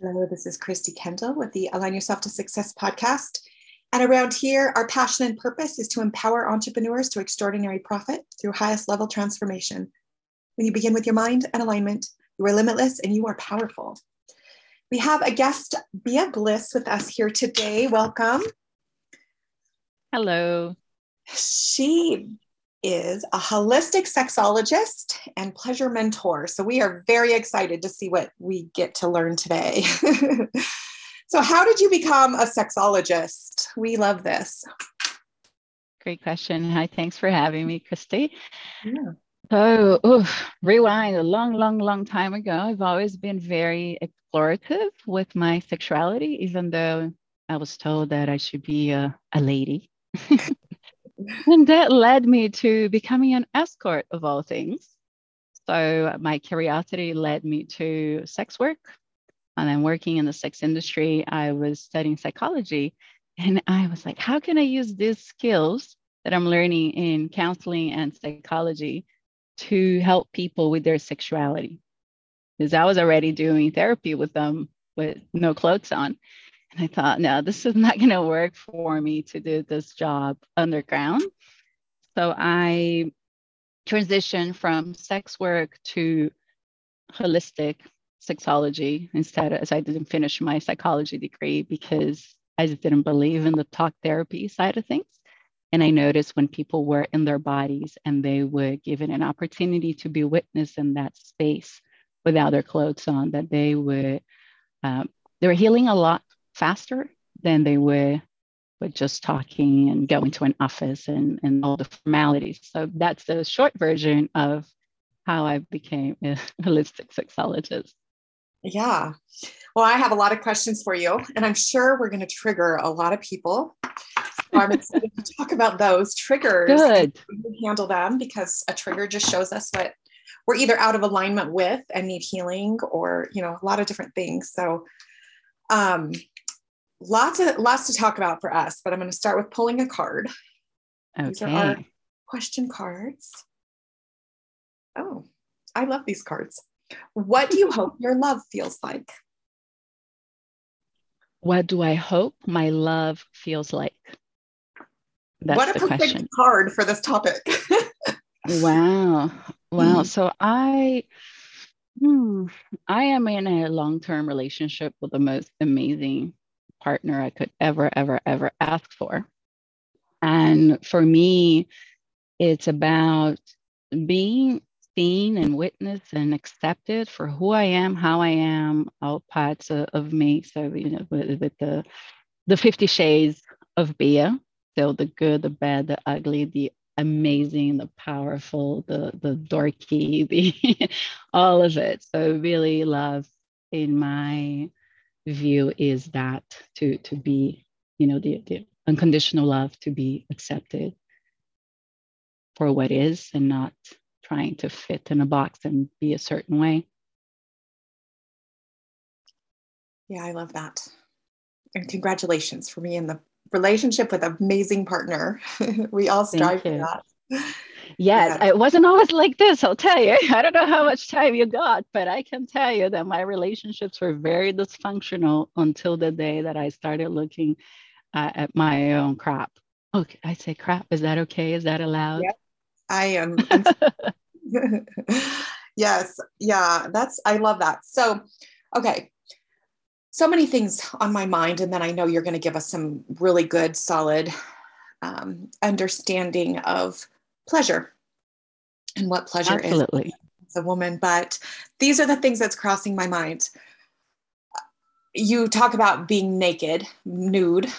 Hello, this is Christy Kendall with the Align Yourself to Success podcast. And around here, our passion and purpose is to empower entrepreneurs to extraordinary profit through highest level transformation. When you begin with your mind and alignment, you are limitless and you are powerful. We have a guest, Bia Bliss, with us here today. Welcome. Hello. She is a holistic sexologist and pleasure mentor. So we are very excited to see what we get to learn today. so, how did you become a sexologist? We love this. Great question. Hi, thanks for having me, Christy. Yeah. So, oof, rewind a long, long, long time ago. I've always been very explorative with my sexuality, even though I was told that I should be a, a lady. and that led me to becoming an escort of all things. So my curiosity led me to sex work. And then working in the sex industry, I was studying psychology. And I was like, how can I use these skills that I'm learning in counseling and psychology to help people with their sexuality? Because I was already doing therapy with them with no clothes on. I thought, no, this is not going to work for me to do this job underground. So I transitioned from sex work to holistic sexology instead, as I didn't finish my psychology degree because I just didn't believe in the talk therapy side of things. And I noticed when people were in their bodies and they were given an opportunity to be witness in that space without their clothes on, that they were um, they were healing a lot faster than they were with just talking and going to an office and, and all the formalities. So that's the short version of how I became a holistic sexologist. Yeah. Well, I have a lot of questions for you, and I'm sure we're going to trigger a lot of people. So I'm excited to talk about those triggers. Good. handle them because a trigger just shows us what we're either out of alignment with and need healing, or you know, a lot of different things. So, um, lots of lots to talk about for us, but I'm going to start with pulling a card. Okay. These are our question cards. Oh, I love these cards. What do you hope your love feels like? What do I hope my love feels like? That's what a perfect question. card for this topic. wow. Wow. Mm. So I hmm, I am in a long-term relationship with the most amazing partner I could ever, ever, ever ask for. And for me, it's about being seen and witnessed and accepted for who I am, how I am, all parts of, of me. So, you know, with, with, the the 50 shades of Bia, so the good, the bad, the ugly, the amazing, the powerful, the the dorky, the all of it. So really love in my view is that to to be you know the, the unconditional love to be accepted for what is and not trying to fit in a box and be a certain way. Yeah i love that. And congratulations for me in the relationship with an amazing partner. We all strive for that Yes, yeah. it wasn't always like this, I'll tell you. I don't know how much time you got, but I can tell you that my relationships were very dysfunctional until the day that I started looking uh, at my own crap. Okay, I say crap. Is that okay? Is that allowed? Yeah, I am. yes, yeah, that's, I love that. So, okay, so many things on my mind, and then I know you're going to give us some really good, solid um, understanding of pleasure and what pleasure Absolutely. is as a woman. But these are the things that's crossing my mind. You talk about being naked, nude.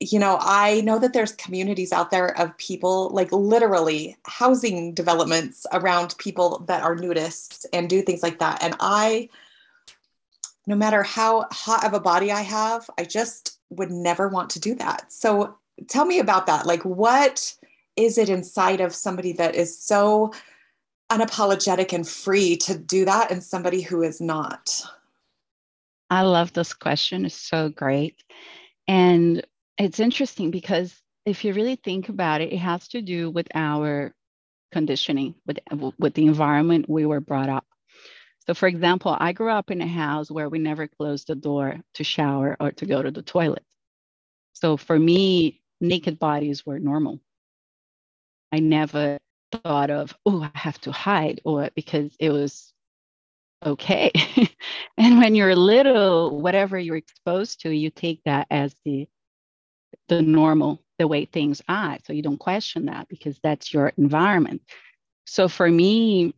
You know, I know that there's communities out there of people, like literally housing developments around people that are nudists and do things like that. And I, no matter how hot of a body I have, I just would never want to do that. So tell me about that. Like, what is it inside of somebody that is so unapologetic and free to do that and somebody who is not? I love this question. It's so great. And it's interesting because if you really think about it, it has to do with our conditioning, with, with the environment we were brought up. So, for example, I grew up in a house where we never closed the door to shower or to go to the toilet. So, for me, naked bodies were normal. I never thought of, oh, I have to hide, or because it was okay. and when you're little, whatever you're exposed to, you take that as the the normal, the way things are. So you don't question that because that's your environment. So for me,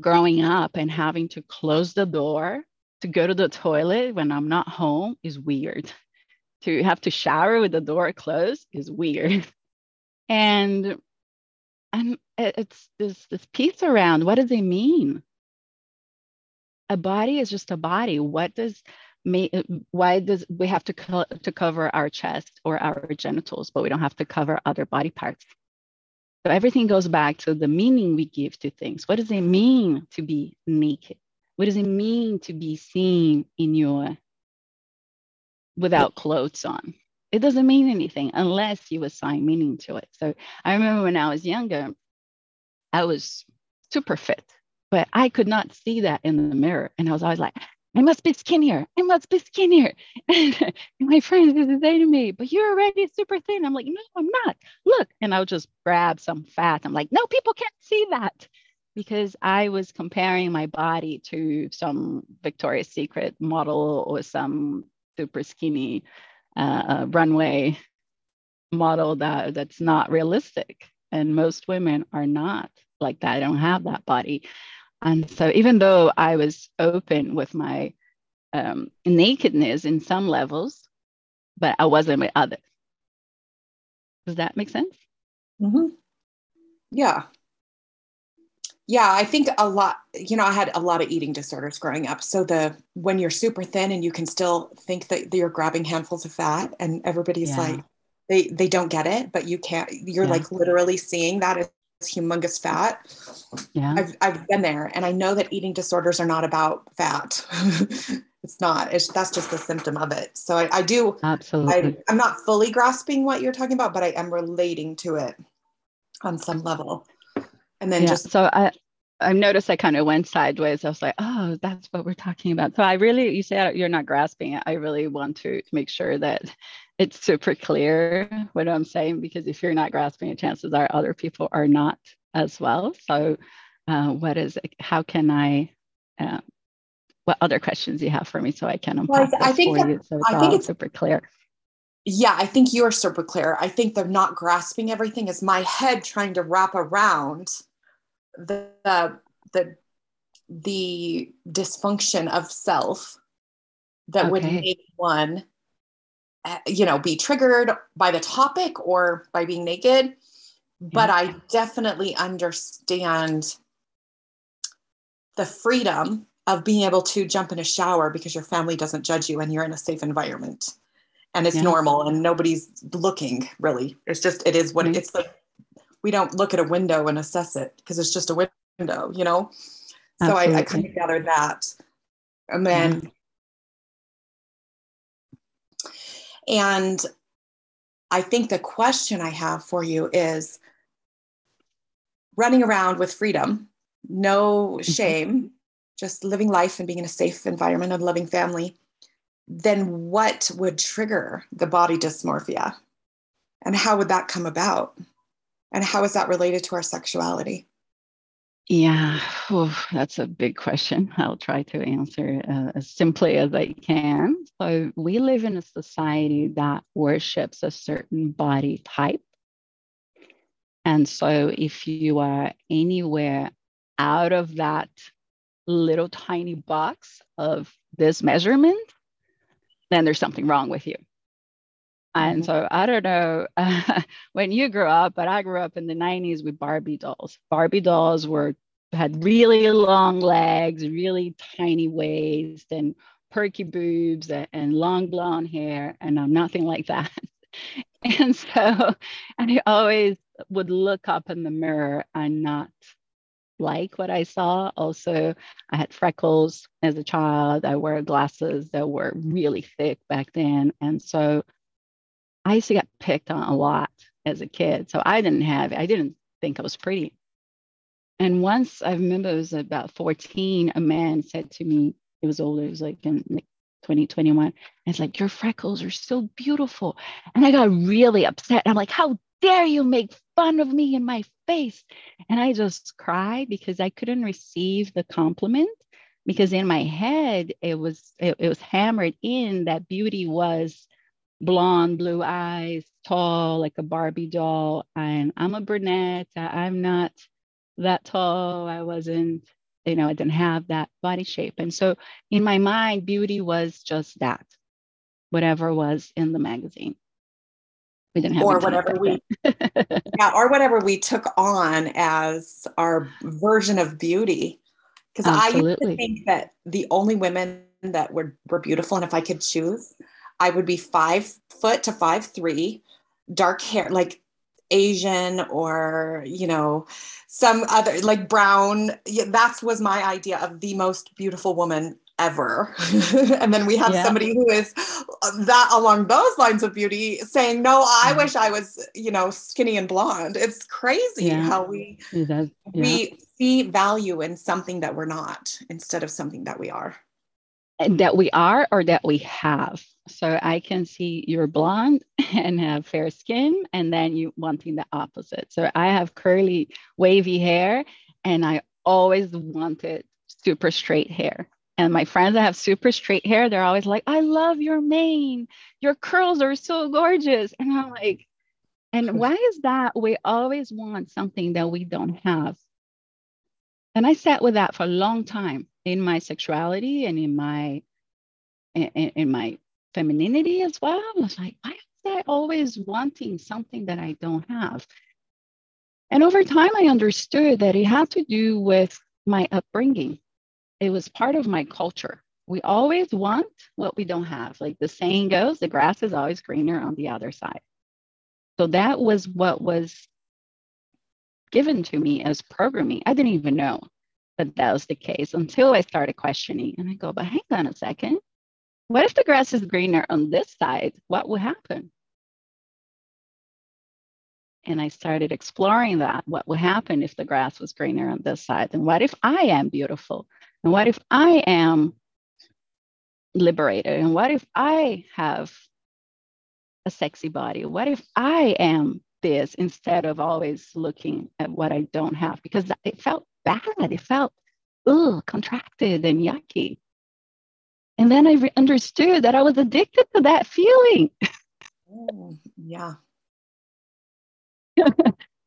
growing up and having to close the door to go to the toilet when I'm not home is weird. To have to shower with the door closed is weird. And and it's this this piece around what does it mean? A body is just a body. What does why does we have to co- to cover our chest or our genitals, but we don't have to cover other body parts? So everything goes back to the meaning we give to things. What does it mean to be naked? What does it mean to be seen in your without clothes on? It doesn't mean anything unless you assign meaning to it. So I remember when I was younger, I was super fit, but I could not see that in the mirror. And I was always like, I must be skinnier. I must be skinnier. And my friends would say to me, but you're already super thin. I'm like, no, I'm not. Look. And I'll just grab some fat. I'm like, no, people can't see that because I was comparing my body to some Victoria's Secret model or some super skinny uh, runway model that that's not realistic. And most women are not like that. I don't have that body. And so, even though I was open with my um, nakedness in some levels, but I wasn't with others. Does that make sense? Mm-hmm. Yeah. Yeah, I think a lot, you know, I had a lot of eating disorders growing up. So the when you're super thin and you can still think that you're grabbing handfuls of fat and everybody's yeah. like they they don't get it, but you can't you're yeah. like literally seeing that as humongous fat. Yeah. I've, I've been there and I know that eating disorders are not about fat. it's not, it's, that's just a symptom of it. So I, I do, absolutely. I, I'm not fully grasping what you're talking about, but I am relating to it on some level. And then yeah, just, so I, I noticed I kind of went sideways. I was like, oh, that's what we're talking about. So I really, you say you're not grasping it. I really want to, make sure that it's super clear what I'm saying, because if you're not grasping it, chances are other people are not as well. So uh, what is, how can I, uh, what other questions you have for me so I can unpack well, I, I think for that, you so it's I think it's super clear. Yeah, I think you're super clear. I think they're not grasping everything is my head trying to wrap around the the the dysfunction of self that okay. would make one uh, you know be triggered by the topic or by being naked but i definitely understand the freedom of being able to jump in a shower because your family doesn't judge you and you're in a safe environment and it's yeah. normal and nobody's looking really it's just it is what mm-hmm. it's like we don't look at a window and assess it because it's just a window, you know? So I, I, kind of gathered that. And then, yeah. and I think the question I have for you is running around with freedom, no mm-hmm. shame, just living life and being in a safe environment and loving family, then what would trigger the body dysmorphia? And how would that come about? And how is that related to our sexuality? Yeah, that's a big question. I'll try to answer uh, as simply as I can. So, we live in a society that worships a certain body type. And so, if you are anywhere out of that little tiny box of this measurement, then there's something wrong with you. And mm-hmm. so I don't know uh, when you grew up, but I grew up in the 90s with Barbie dolls. Barbie dolls were had really long legs, really tiny waist, and perky boobs and, and long blonde hair, and I'm nothing like that. and so and I always would look up in the mirror and not like what I saw. Also, I had freckles as a child. I wore glasses that were really thick back then. And so I used to get picked on a lot as a kid. So I didn't have, I didn't think I was pretty. And once I remember it was about 14, a man said to me, it was older, it was like in like 2021. And it's like, your freckles are so beautiful. And I got really upset. I'm like, how dare you make fun of me in my face? And I just cried because I couldn't receive the compliment because in my head it was it, it was hammered in that beauty was blonde, blue eyes, tall, like a Barbie doll. And I'm a brunette. I'm not that tall. I wasn't you know, I didn't have that body shape. And so in my mind, beauty was just that, whatever was in the magazine. We didn't have or whatever we yeah, or whatever we took on as our version of beauty. Because I used to think that the only women that were, were beautiful, and if I could choose, I would be five foot to five three, dark hair, like Asian or, you know, some other like brown. Yeah, that was my idea of the most beautiful woman ever. and then we have yeah. somebody who is that along those lines of beauty saying, no, I wish I was, you know, skinny and blonde. It's crazy yeah. how we, yeah. we see value in something that we're not instead of something that we are that we are or that we have. So I can see you're blonde and have fair skin, and then you wanting the opposite. So I have curly, wavy hair, and I always wanted super straight hair. And my friends that have super straight hair, they're always like, I love your mane. Your curls are so gorgeous. And I'm like, and why is that? We always want something that we don't have. And I sat with that for a long time in my sexuality and in my in, in my femininity as well. I was like, why am I always wanting something that I don't have? And over time, I understood that it had to do with my upbringing. It was part of my culture. We always want what we don't have. Like the saying goes, the grass is always greener on the other side. So that was what was given to me as programming. I didn't even know that that was the case until I started questioning. And I go, but hang on a second. What if the grass is greener on this side? What would happen? And I started exploring that. What would happen if the grass was greener on this side? And what if I am beautiful? And what if I am liberated? And what if I have a sexy body? What if I am this instead of always looking at what I don't have? Because it felt bad. It felt ugh, contracted and yucky. And then I re- understood that I was addicted to that feeling. Oh, yeah.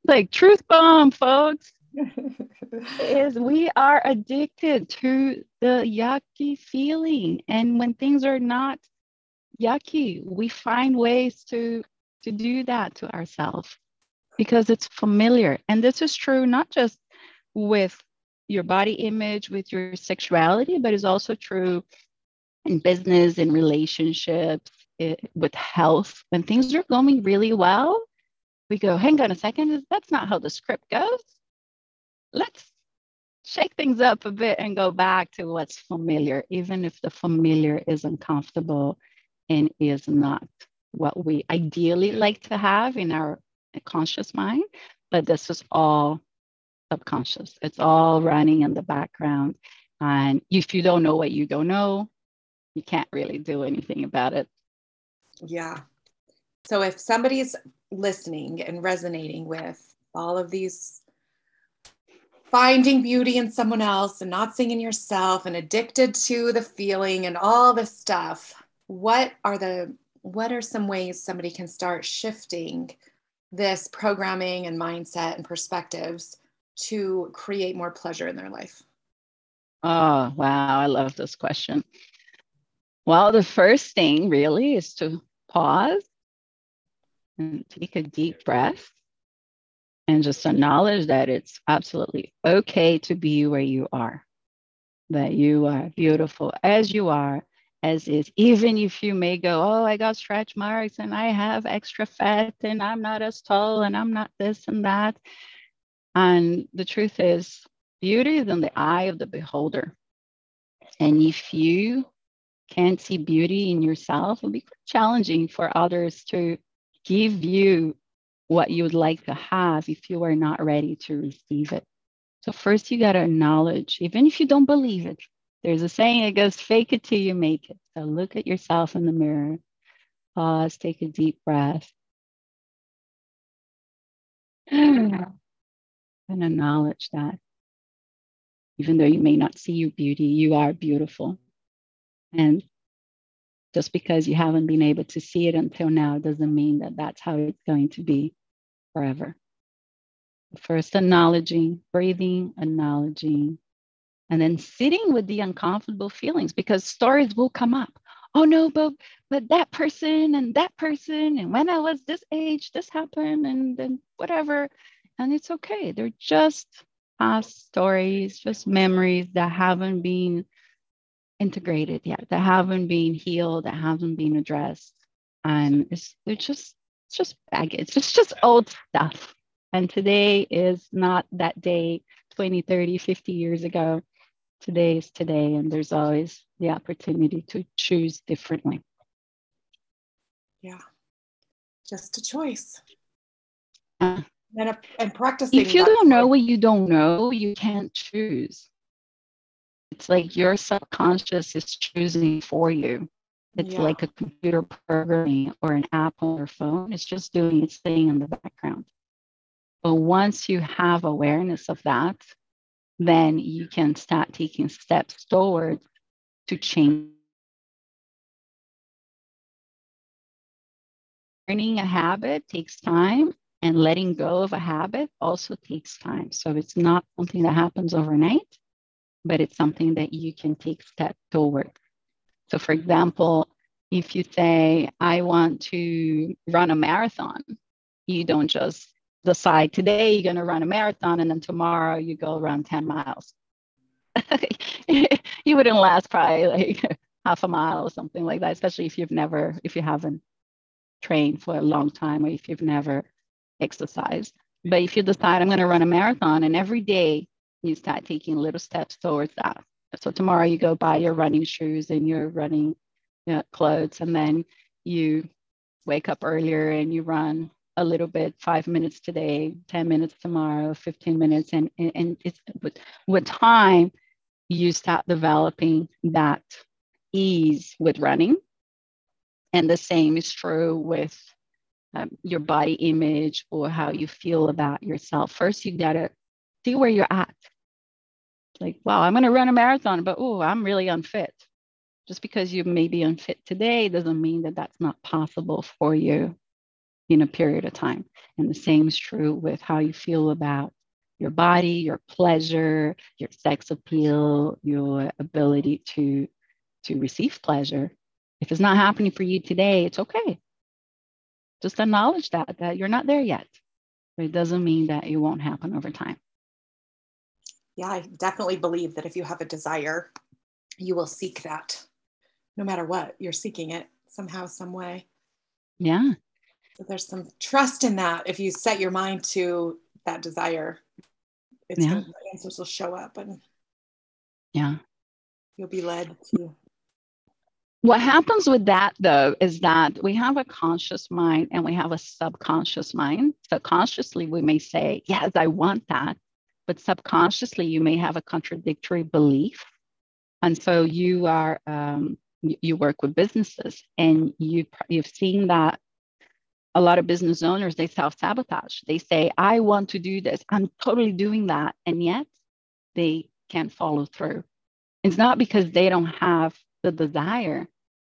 like truth bomb, folks. is we are addicted to the yucky feeling. And when things are not yucky, we find ways to to do that to ourselves because it's familiar. And this is true not just with your body image, with your sexuality, but it's also true in business, in relationships, it, with health. When things are going really well, we go, hang on a second, that's not how the script goes. Let's shake things up a bit and go back to what's familiar, even if the familiar is uncomfortable and is not what we ideally like to have in our conscious mind. But this is all subconscious. It's all running in the background. And if you don't know what you don't know, you can't really do anything about it. Yeah. So if somebody's listening and resonating with all of these finding beauty in someone else and not seeing in yourself and addicted to the feeling and all this stuff, what are the what are some ways somebody can start shifting this programming and mindset and perspectives to create more pleasure in their life? Oh, wow. I love this question. Well, the first thing really is to pause and take a deep breath and just acknowledge that it's absolutely okay to be where you are, that you are beautiful as you are, as is, even if you may go, Oh, I got stretch marks and I have extra fat and I'm not as tall and I'm not this and that. And the truth is, beauty is in the eye of the beholder. And if you can't see beauty in yourself, it'll be challenging for others to give you what you would like to have if you are not ready to receive it. So first you got to acknowledge, even if you don't believe it, there's a saying it goes, fake it till you make it. So look at yourself in the mirror, pause, take a deep breath. And acknowledge that even though you may not see your beauty, you are beautiful. And just because you haven't been able to see it until now doesn't mean that that's how it's going to be forever. First, acknowledging, breathing, acknowledging, and then sitting with the uncomfortable feelings because stories will come up. Oh no, but but that person and that person, and when I was this age, this happened, and then whatever. And it's okay. They're just past stories, just memories that haven't been integrated yet, that haven't been healed, that haven't been addressed. And it's they're just it's just baggage. It's just old stuff. And today is not that day 20, 30, 50 years ago. Today is today, and there's always the opportunity to choose differently. Yeah, just a choice. Uh, and, and practicing. If you don't know what you don't know, you can't choose. It's like your subconscious is choosing for you. It's yeah. like a computer programming or an app on your phone. It's just doing its thing in the background. But once you have awareness of that, then you can start taking steps towards to change. Learning a habit takes time, and letting go of a habit also takes time. So it's not something that happens overnight, but it's something that you can take steps toward. So, for example, if you say, I want to run a marathon, you don't just decide today you're going to run a marathon and then tomorrow you go run 10 miles. you wouldn't last probably like half a mile or something like that, especially if you've never, if you haven't trained for a long time or if you've never exercised. But if you decide I'm going to run a marathon and every day you start taking little steps towards that. So tomorrow you go buy your running shoes and your running you know, clothes, and then you wake up earlier and you run a little bit, five minutes today, 10 minutes tomorrow, 15 minutes. And, and it's with, with time, you start developing that ease with running. And the same is true with um, your body image or how you feel about yourself. First, you got to see where you're at. Like, wow, I'm going to run a marathon, but oh, I'm really unfit. Just because you may be unfit today doesn't mean that that's not possible for you in a period of time. And the same is true with how you feel about your body, your pleasure, your sex appeal, your ability to, to receive pleasure. If it's not happening for you today, it's okay. Just acknowledge that, that you're not there yet. But it doesn't mean that it won't happen over time. Yeah, I definitely believe that if you have a desire, you will seek that no matter what, you're seeking it somehow, some way. Yeah. So there's some trust in that. If you set your mind to that desire, it's yeah. the answers will show up and yeah, you'll be led to. What happens with that though is that we have a conscious mind and we have a subconscious mind. So consciously, we may say, Yes, I want that. But subconsciously, you may have a contradictory belief. And so you are, um, you work with businesses and you, you've seen that a lot of business owners they self-sabotage they say i want to do this i'm totally doing that and yet they can't follow through it's not because they don't have the desire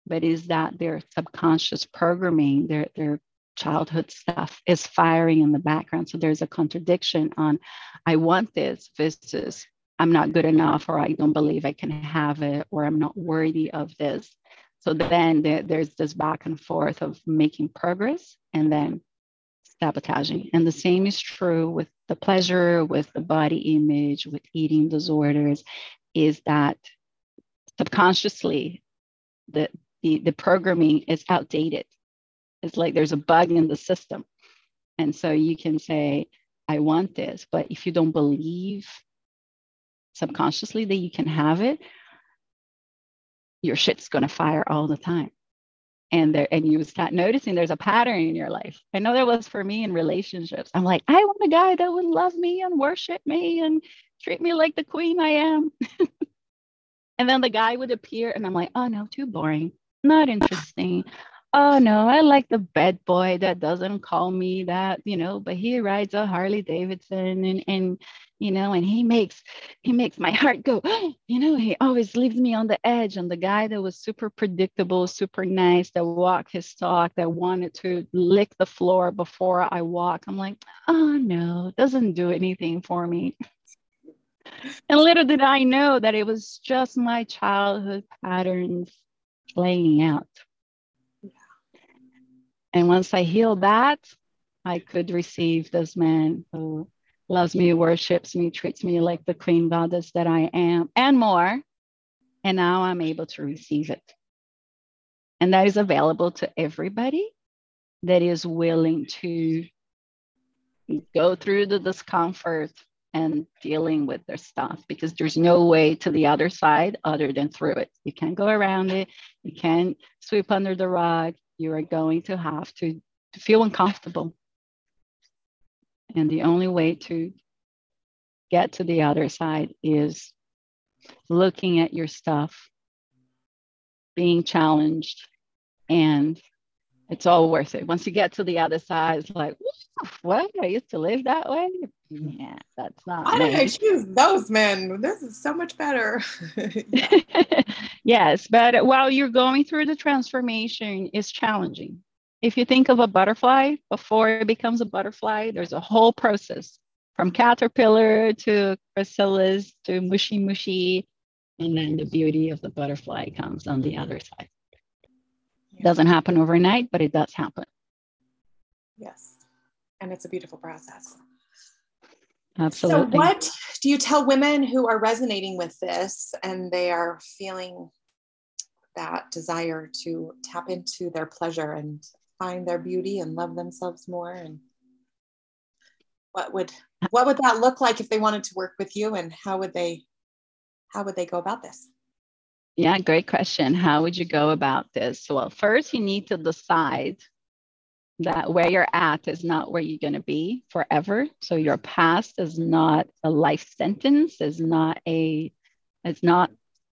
but is that their subconscious programming their their childhood stuff is firing in the background so there's a contradiction on i want this versus i'm not good enough or i don't believe i can have it or i'm not worthy of this so then there, there's this back and forth of making progress and then sabotaging. And the same is true with the pleasure, with the body image, with eating disorders, is that subconsciously the, the, the programming is outdated. It's like there's a bug in the system. And so you can say, I want this, but if you don't believe subconsciously that you can have it, your shit's to fire all the time and there and you start noticing there's a pattern in your life i know that was for me in relationships i'm like i want a guy that would love me and worship me and treat me like the queen I am. and then the guy would appear, and I'm like, oh no, too boring, not interesting. Oh no, I like the bad boy that doesn't call me that, you know, but he rides a Harley Davidson and and you know, and he makes he makes my heart go, you know, he always leaves me on the edge. And the guy that was super predictable, super nice, that walked his talk, that wanted to lick the floor before I walk. I'm like, oh no, doesn't do anything for me. And little did I know that it was just my childhood patterns playing out. And once I healed that, I could receive this man who loves me, worships me, treats me like the queen goddess that I am, and more. And now I'm able to receive it. And that is available to everybody that is willing to go through the discomfort and dealing with their stuff because there's no way to the other side other than through it. You can't go around it. You can't sweep under the rug. You are going to have to, to feel uncomfortable. And the only way to get to the other side is looking at your stuff, being challenged, and it's all worth it. Once you get to the other side, it's like, what? I used to live that way. Yeah, that's not. I I choose those men? This is so much better. yes, but while you're going through the transformation, it's challenging if you think of a butterfly before it becomes a butterfly, there's a whole process from caterpillar to chrysalis to mushy mushy. And then the beauty of the butterfly comes on the other side. It doesn't happen overnight, but it does happen. Yes. And it's a beautiful process. Absolutely. So, what do you tell women who are resonating with this and they are feeling that desire to tap into their pleasure and find their beauty and love themselves more and what would what would that look like if they wanted to work with you and how would they how would they go about this yeah great question how would you go about this well first you need to decide that where you're at is not where you're going to be forever so your past is not a life sentence is not a it's not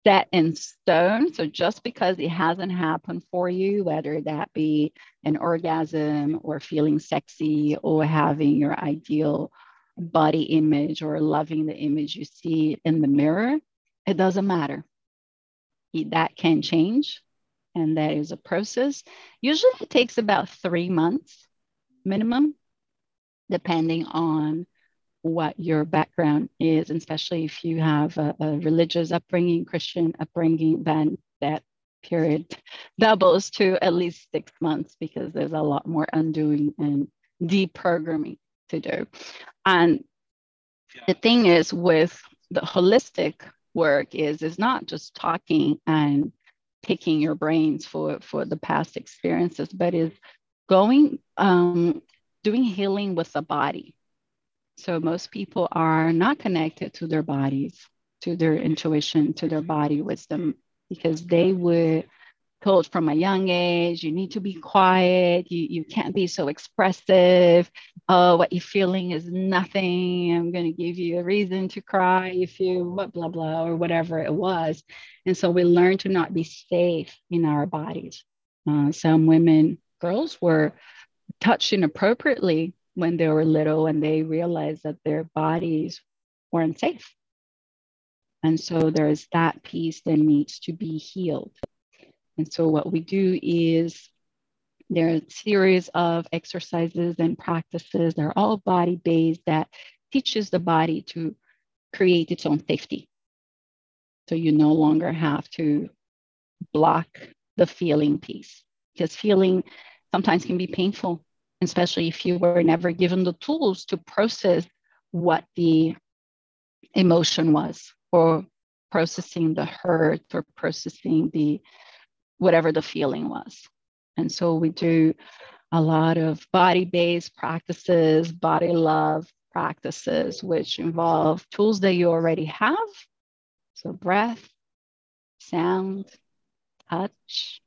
set in stone. So just because it hasn't happened for you, whether that be an orgasm or feeling sexy or having your ideal body image or loving the image you see in the mirror, it doesn't matter. That can change. And that is a process. Usually it takes about three months minimum, depending on what your background is, and especially if you have a, a, religious upbringing, Christian upbringing, then that period doubles to at least six months because there's a lot more undoing and deprogramming to do. And the thing is with the holistic work is is not just talking and picking your brains for for the past experiences, but is going um, doing healing with the body. So most people are not connected to their bodies, to their intuition, to their body wisdom, because they were told from a young age, you need to be quiet, you, you can't be so expressive. Oh, what you're feeling is nothing. I'm going to give you a reason to cry if you blah, blah, blah, or whatever it was. And so we learn to not be safe in our bodies. Uh, some women, girls were touched inappropriately when they were little and they realized that their bodies weren't safe. And so there's that piece that needs to be healed. And so what we do is there are a series of exercises and practices. They're all body based that teaches the body to create its own safety. So you no longer have to block the feeling piece because feeling sometimes can be painful especially if you were never given the tools to process what the emotion was or processing the hurt or processing the whatever the feeling was. And so we do a lot of body based practices, body love practices, which involve tools that you already have. So, breath, sound, touch,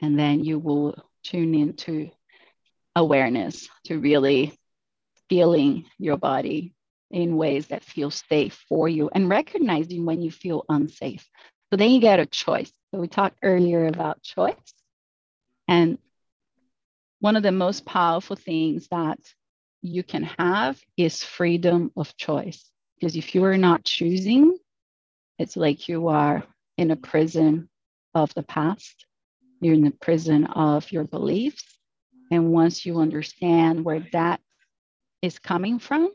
and then you will tune into awareness to really feeling your body in ways that feel safe for you and recognizing when you feel unsafe. So then you get a choice. So we talked earlier about choice. And one of the most powerful things that you can have is freedom of choice. Because if you are not choosing, it's like you are in a prison of the past, you're in the prison of your beliefs. And once you understand where that is coming from,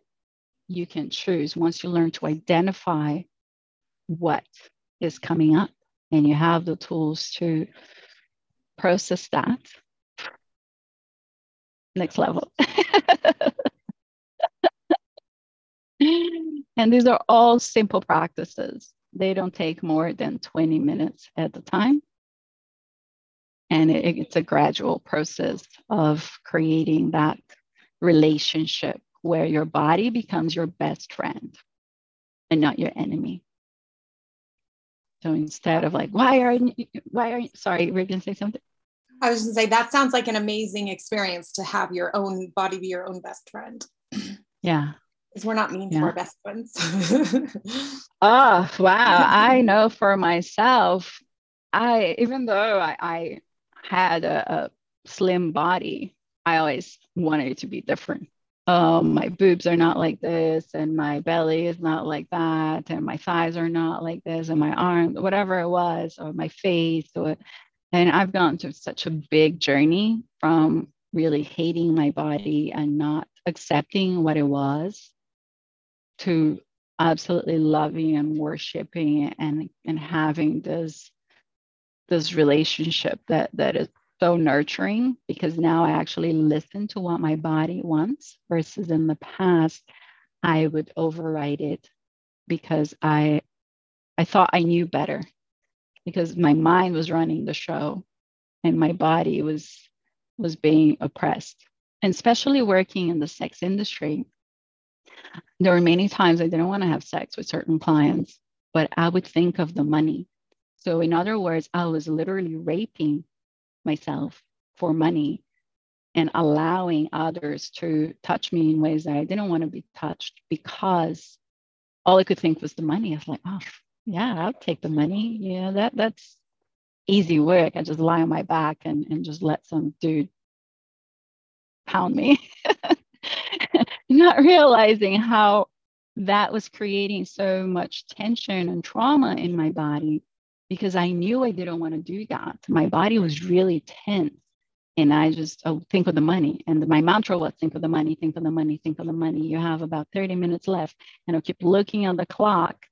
you can choose. Once you learn to identify what is coming up and you have the tools to process that, next level. and these are all simple practices. They don't take more than 20 minutes at the time. And it, it's a gradual process of creating that relationship where your body becomes your best friend and not your enemy. So instead of like, why are you, why are you, sorry, we're going to say something? I was going to say, that sounds like an amazing experience to have your own body be your own best friend. Yeah. Because we're not mean yeah. to our best friends. oh, wow. I know for myself, I, even though I, I had a, a slim body, I always wanted it to be different. Um, my boobs are not like this, and my belly is not like that, and my thighs are not like this, and my arm, whatever it was, or my face, or and I've gone through such a big journey from really hating my body and not accepting what it was to absolutely loving and worshiping and and having this this relationship that that is so nurturing because now I actually listen to what my body wants versus in the past I would override it because I I thought I knew better because my mind was running the show and my body was was being oppressed. And especially working in the sex industry there were many times i didn't want to have sex with certain clients but i would think of the money. So in other words i was literally raping myself for money and allowing others to touch me in ways that i didn't want to be touched because all i could think was the money i was like oh yeah, I'll take the money. Yeah, that that's easy work. I just lie on my back and, and just let some dude pound me. Not realizing how that was creating so much tension and trauma in my body because I knew I didn't want to do that. My body was really tense. And I just oh, think of the money. And my mantra was think of the money, think of the money, think of the money. You have about 30 minutes left. And I'll keep looking at the clock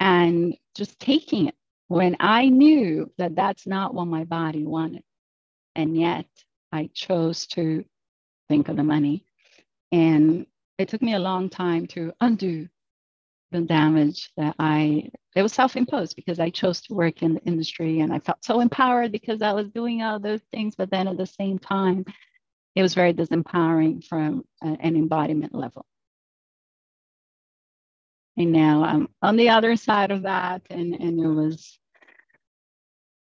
and just taking it when I knew that that's not what my body wanted. And yet I chose to think of the money. And it took me a long time to undo the damage that I, it was self imposed because I chose to work in the industry and I felt so empowered because I was doing all those things. But then at the same time, it was very disempowering from an embodiment level. And now I'm on the other side of that. And, and it was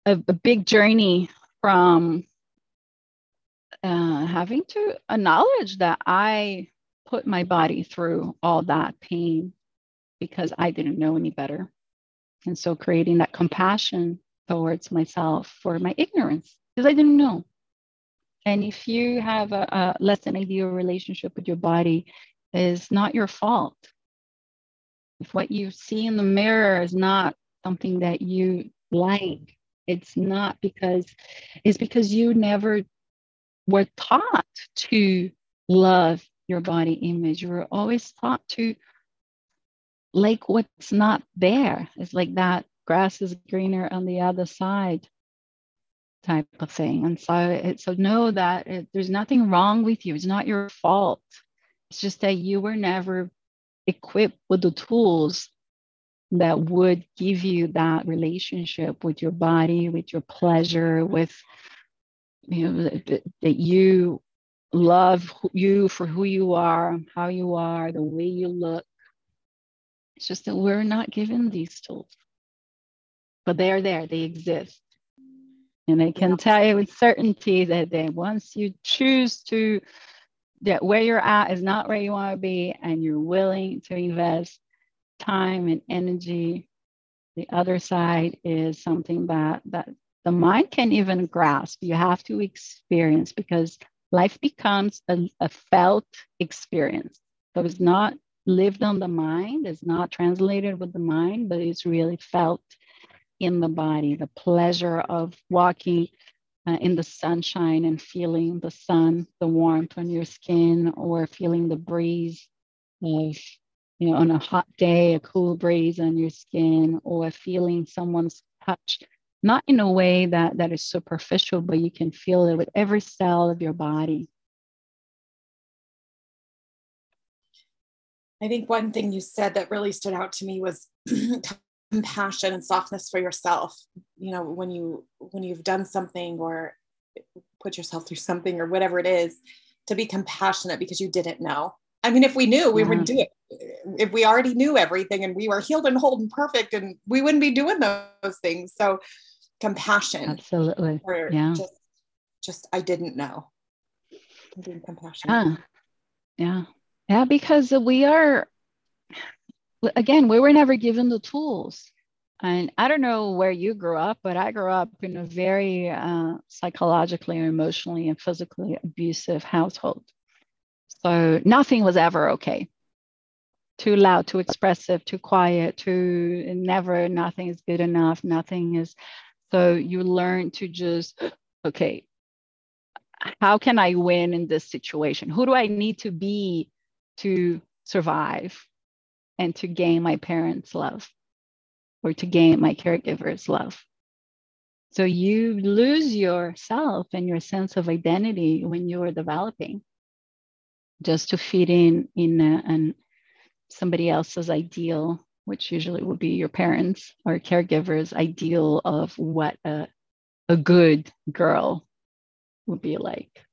a, a big journey from uh, having to acknowledge that I put my body through all that pain because I didn't know any better. And so creating that compassion towards myself for my ignorance because I didn't know. And if you have a, a less than ideal relationship with your body, is not your fault if what you see in the mirror is not something that you like, it's not because it's because you never were taught to love your body image. You were always taught to like what's not there. It's like that grass is greener on the other side type of thing. And so, it, so know that it, there's nothing wrong with you. It's not your fault. It's just that you were never equipped with the tools that would give you that relationship with your body, with your pleasure, with you know that, that you love you for who you are, how you are, the way you look. It's just that we're not given these tools, but they are there, they exist. And I can tell you with certainty that, that once you choose to that where you're at is not where you want to be and you're willing to invest time and energy the other side is something that that the mind can even grasp. You have to experience because life becomes a, a felt experience. So it's not lived on the mind. It's not translated with the mind but it's really felt in the body. The pleasure of walking uh, in the sunshine and feeling the sun, the warmth on your skin, or feeling the breeze of, you know, on a hot day, a cool breeze on your skin, or feeling someone's touch, not in a way that, that is superficial, but you can feel it with every cell of your body. I think one thing you said that really stood out to me was compassion and softness for yourself. You know when you when you've done something or put yourself through something or whatever it is to be compassionate because you didn't know. I mean if we knew we yeah. wouldn't mm-hmm. do it. If we already knew everything and we were healed and whole and perfect and we wouldn't be doing those things. So compassion absolutely. yeah. just just i didn't know. Being compassionate. Yeah yeah yeah because we are again, we were never given the tools. And I don't know where you grew up, but I grew up in a very uh, psychologically, emotionally, and physically abusive household. So nothing was ever okay. Too loud, too expressive, too quiet, too never, nothing is good enough, nothing is. So you learn to just, okay, how can I win in this situation? Who do I need to be to survive? and to gain my parents' love or to gain my caregiver's love. So you lose yourself and your sense of identity when you are developing just to fit in in a, an, somebody else's ideal, which usually would be your parents or caregivers' ideal of what a, a good girl would be like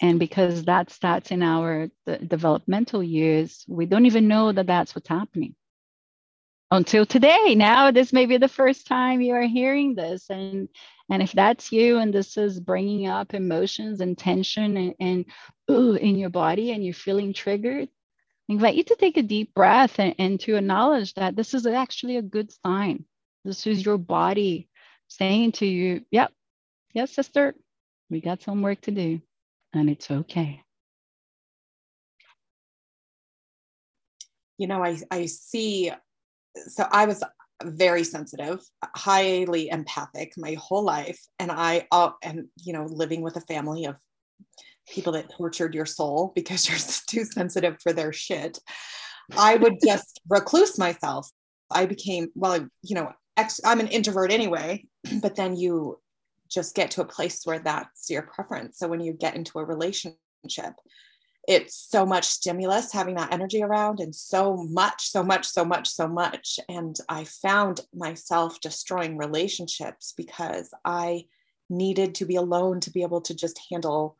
and because that starts in our developmental years we don't even know that that's what's happening. Until today now this may be the first time you are hearing this. And and if that's you and this is bringing up emotions and tension and, and ooh, in your body and you're feeling triggered I invite you to take a deep breath and, and to acknowledge that this is actually a good sign. This is your body saying to you yep yes sister we got some work to do and it's okay. You know, I, I see, so I was very sensitive, highly empathic my whole life. And I, uh, and, you know, living with a family of people that tortured your soul because you're too sensitive for their shit. I would just recluse myself. I became, well, you know, ex, I'm an introvert anyway, but then you just get to a place where that's your preference. So when you get into a relationship, it's so much stimulus having that energy around and so much, so much, so much, so much. And I found myself destroying relationships because I needed to be alone to be able to just handle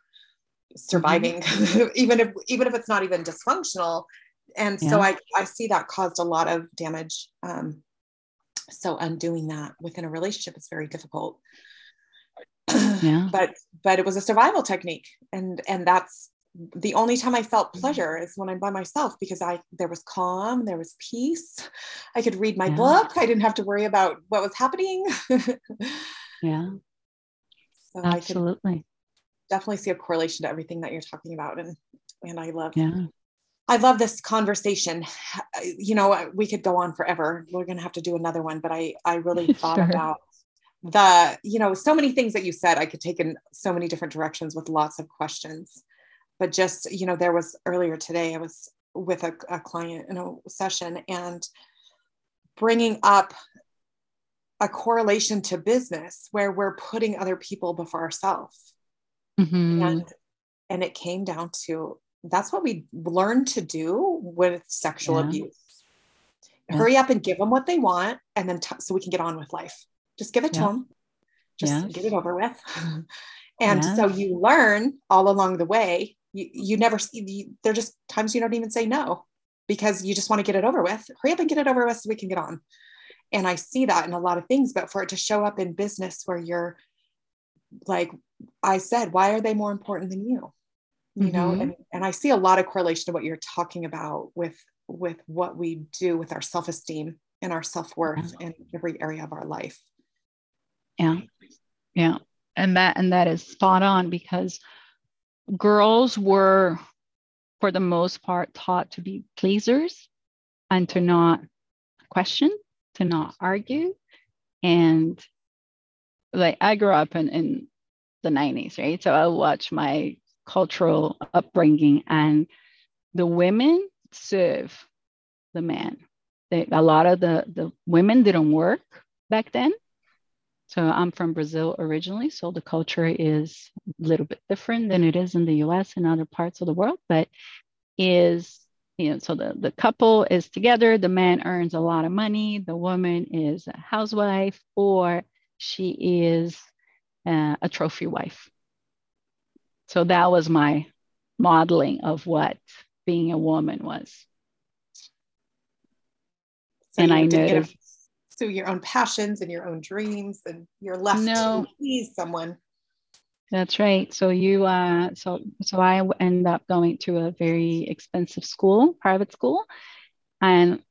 surviving, mm-hmm. even if even if it's not even dysfunctional. And yeah. so I, I see that caused a lot of damage. Um, so undoing that within a relationship is very difficult yeah. but but it was a survival technique and and that's the only time I felt mm-hmm. pleasure is when I'm by myself because I there was calm, there was peace. I could read my yeah. book. I didn't have to worry about what was happening. yeah. So Absolutely. definitely see a correlation to everything that you're talking about. And and I love yeah. I love this conversation. You know, we could go on forever. We're gonna have to do another one, but I I really thought sure. about the you know so many things that you said i could take in so many different directions with lots of questions but just you know there was earlier today i was with a, a client in a session and bringing up a correlation to business where we're putting other people before ourselves mm-hmm. and and it came down to that's what we learn to do with sexual yeah. abuse yeah. hurry up and give them what they want and then t- so we can get on with life just give it yeah. to them. Just yes. get it over with. and yes. so you learn all along the way. You, you never see, you, there are just times you don't even say no because you just want to get it over with. Hurry up and get it over with so we can get on. And I see that in a lot of things, but for it to show up in business where you're like, I said, why are they more important than you? you mm-hmm. know and, and i see a lot of correlation to what you're talking about with with what we do with our self-esteem and our self-worth in every area of our life yeah. Yeah. And that and that is spot on because girls were for the most part taught to be pleasers and to not question to not argue. And like i grew up in, in the 90s right? So i watch my cultural upbringing and the women serve the man. They, a lot of the the women didn't work back then so i'm from brazil originally so the culture is a little bit different than it is in the us and other parts of the world but is you know so the, the couple is together the man earns a lot of money the woman is a housewife or she is uh, a trophy wife so that was my modeling of what being a woman was. So and I noticed so your own passions and your own dreams, and you're left no, to please someone. That's right. So you, uh, so so I end up going to a very expensive school, private school, and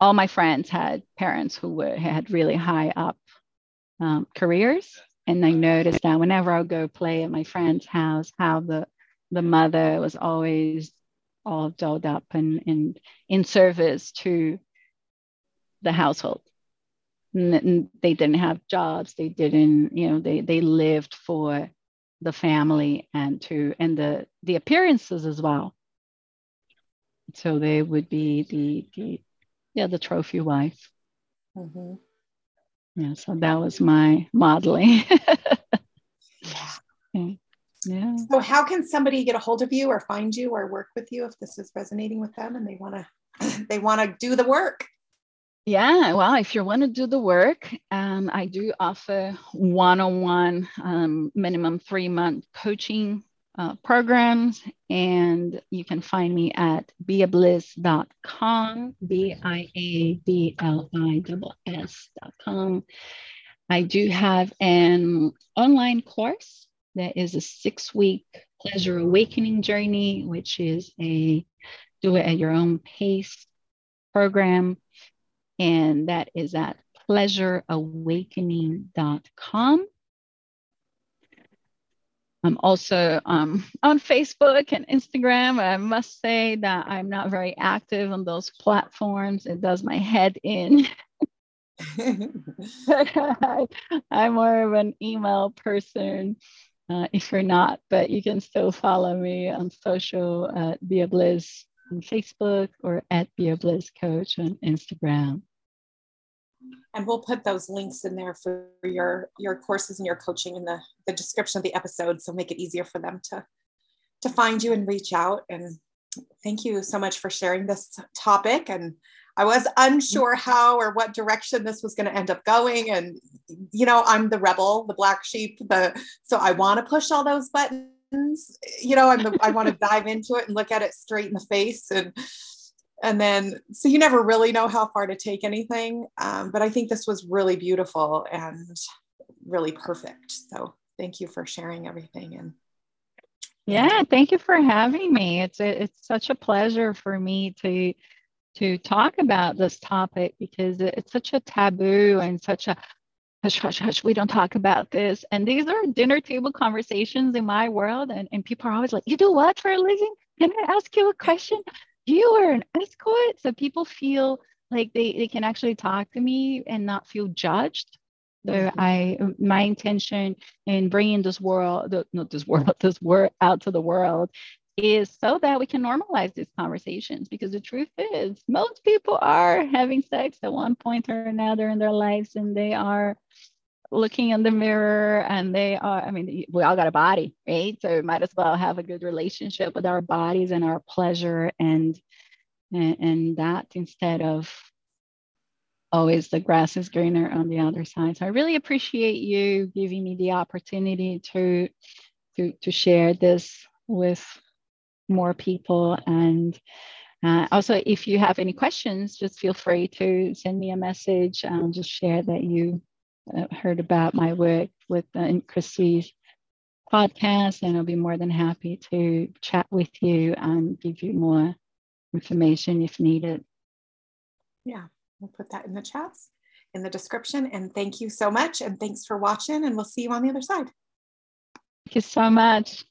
all my friends had parents who were had really high up um, careers, and I noticed that whenever I would go play at my friend's house, how the the mother was always all dolled up and, and in service to the household. And they didn't have jobs. They didn't, you know, they they lived for the family and to and the the appearances as well. So they would be the the yeah the trophy wife. Mm-hmm. Yeah, so that was my modeling. yeah. Yeah. So how can somebody get a hold of you or find you or work with you if this is resonating with them and they want to they want to do the work? Yeah, well, if you want to do the work, um, I do offer one-on-one um, minimum three-month coaching uh, programs, and you can find me at biabliss.com, B-I-A-B-L-I-S.com. I do have an online course that is a six week pleasure awakening journey, which is a do it at your own pace program. And that is at pleasureawakening.com. I'm also um, on Facebook and Instagram. I must say that I'm not very active on those platforms. It does my head in. I'm more of an email person uh, if you're not, but you can still follow me on social at Bia Bliss on Facebook or at Bia Bliss Coach on Instagram. And we'll put those links in there for your your courses and your coaching in the, the description of the episode, so make it easier for them to to find you and reach out. And thank you so much for sharing this topic and I was unsure how or what direction this was going to end up going. And, you know, I'm the rebel, the black sheep, the so I want to push all those buttons. You know, the, I want to dive into it and look at it straight in the face. And and then so you never really know how far to take anything. Um, but I think this was really beautiful and really perfect. So thank you for sharing everything and yeah, thank you for having me. It's a, it's such a pleasure for me to to talk about this topic because it's such a taboo and such a hush, hush, hush, we don't talk about this. And these are dinner table conversations in my world. And, and people are always like, You do what for a living? Can I ask you a question? You are an escort. So people feel like they, they can actually talk to me and not feel judged. So mm-hmm. I, my intention in bringing this world, not this world, this word out to the world is so that we can normalize these conversations because the truth is most people are having sex at one point or another in their lives and they are looking in the mirror and they are i mean we all got a body right? So we might as well have a good relationship with our bodies and our pleasure and and, and that instead of always the grass is greener on the other side. So i really appreciate you giving me the opportunity to to to share this with more people. And uh, also, if you have any questions, just feel free to send me a message. and just share that you uh, heard about my work with uh, Christy's podcast, and I'll be more than happy to chat with you and give you more information if needed. Yeah, we'll put that in the chats, in the description. And thank you so much. And thanks for watching. And we'll see you on the other side. Thank you so much.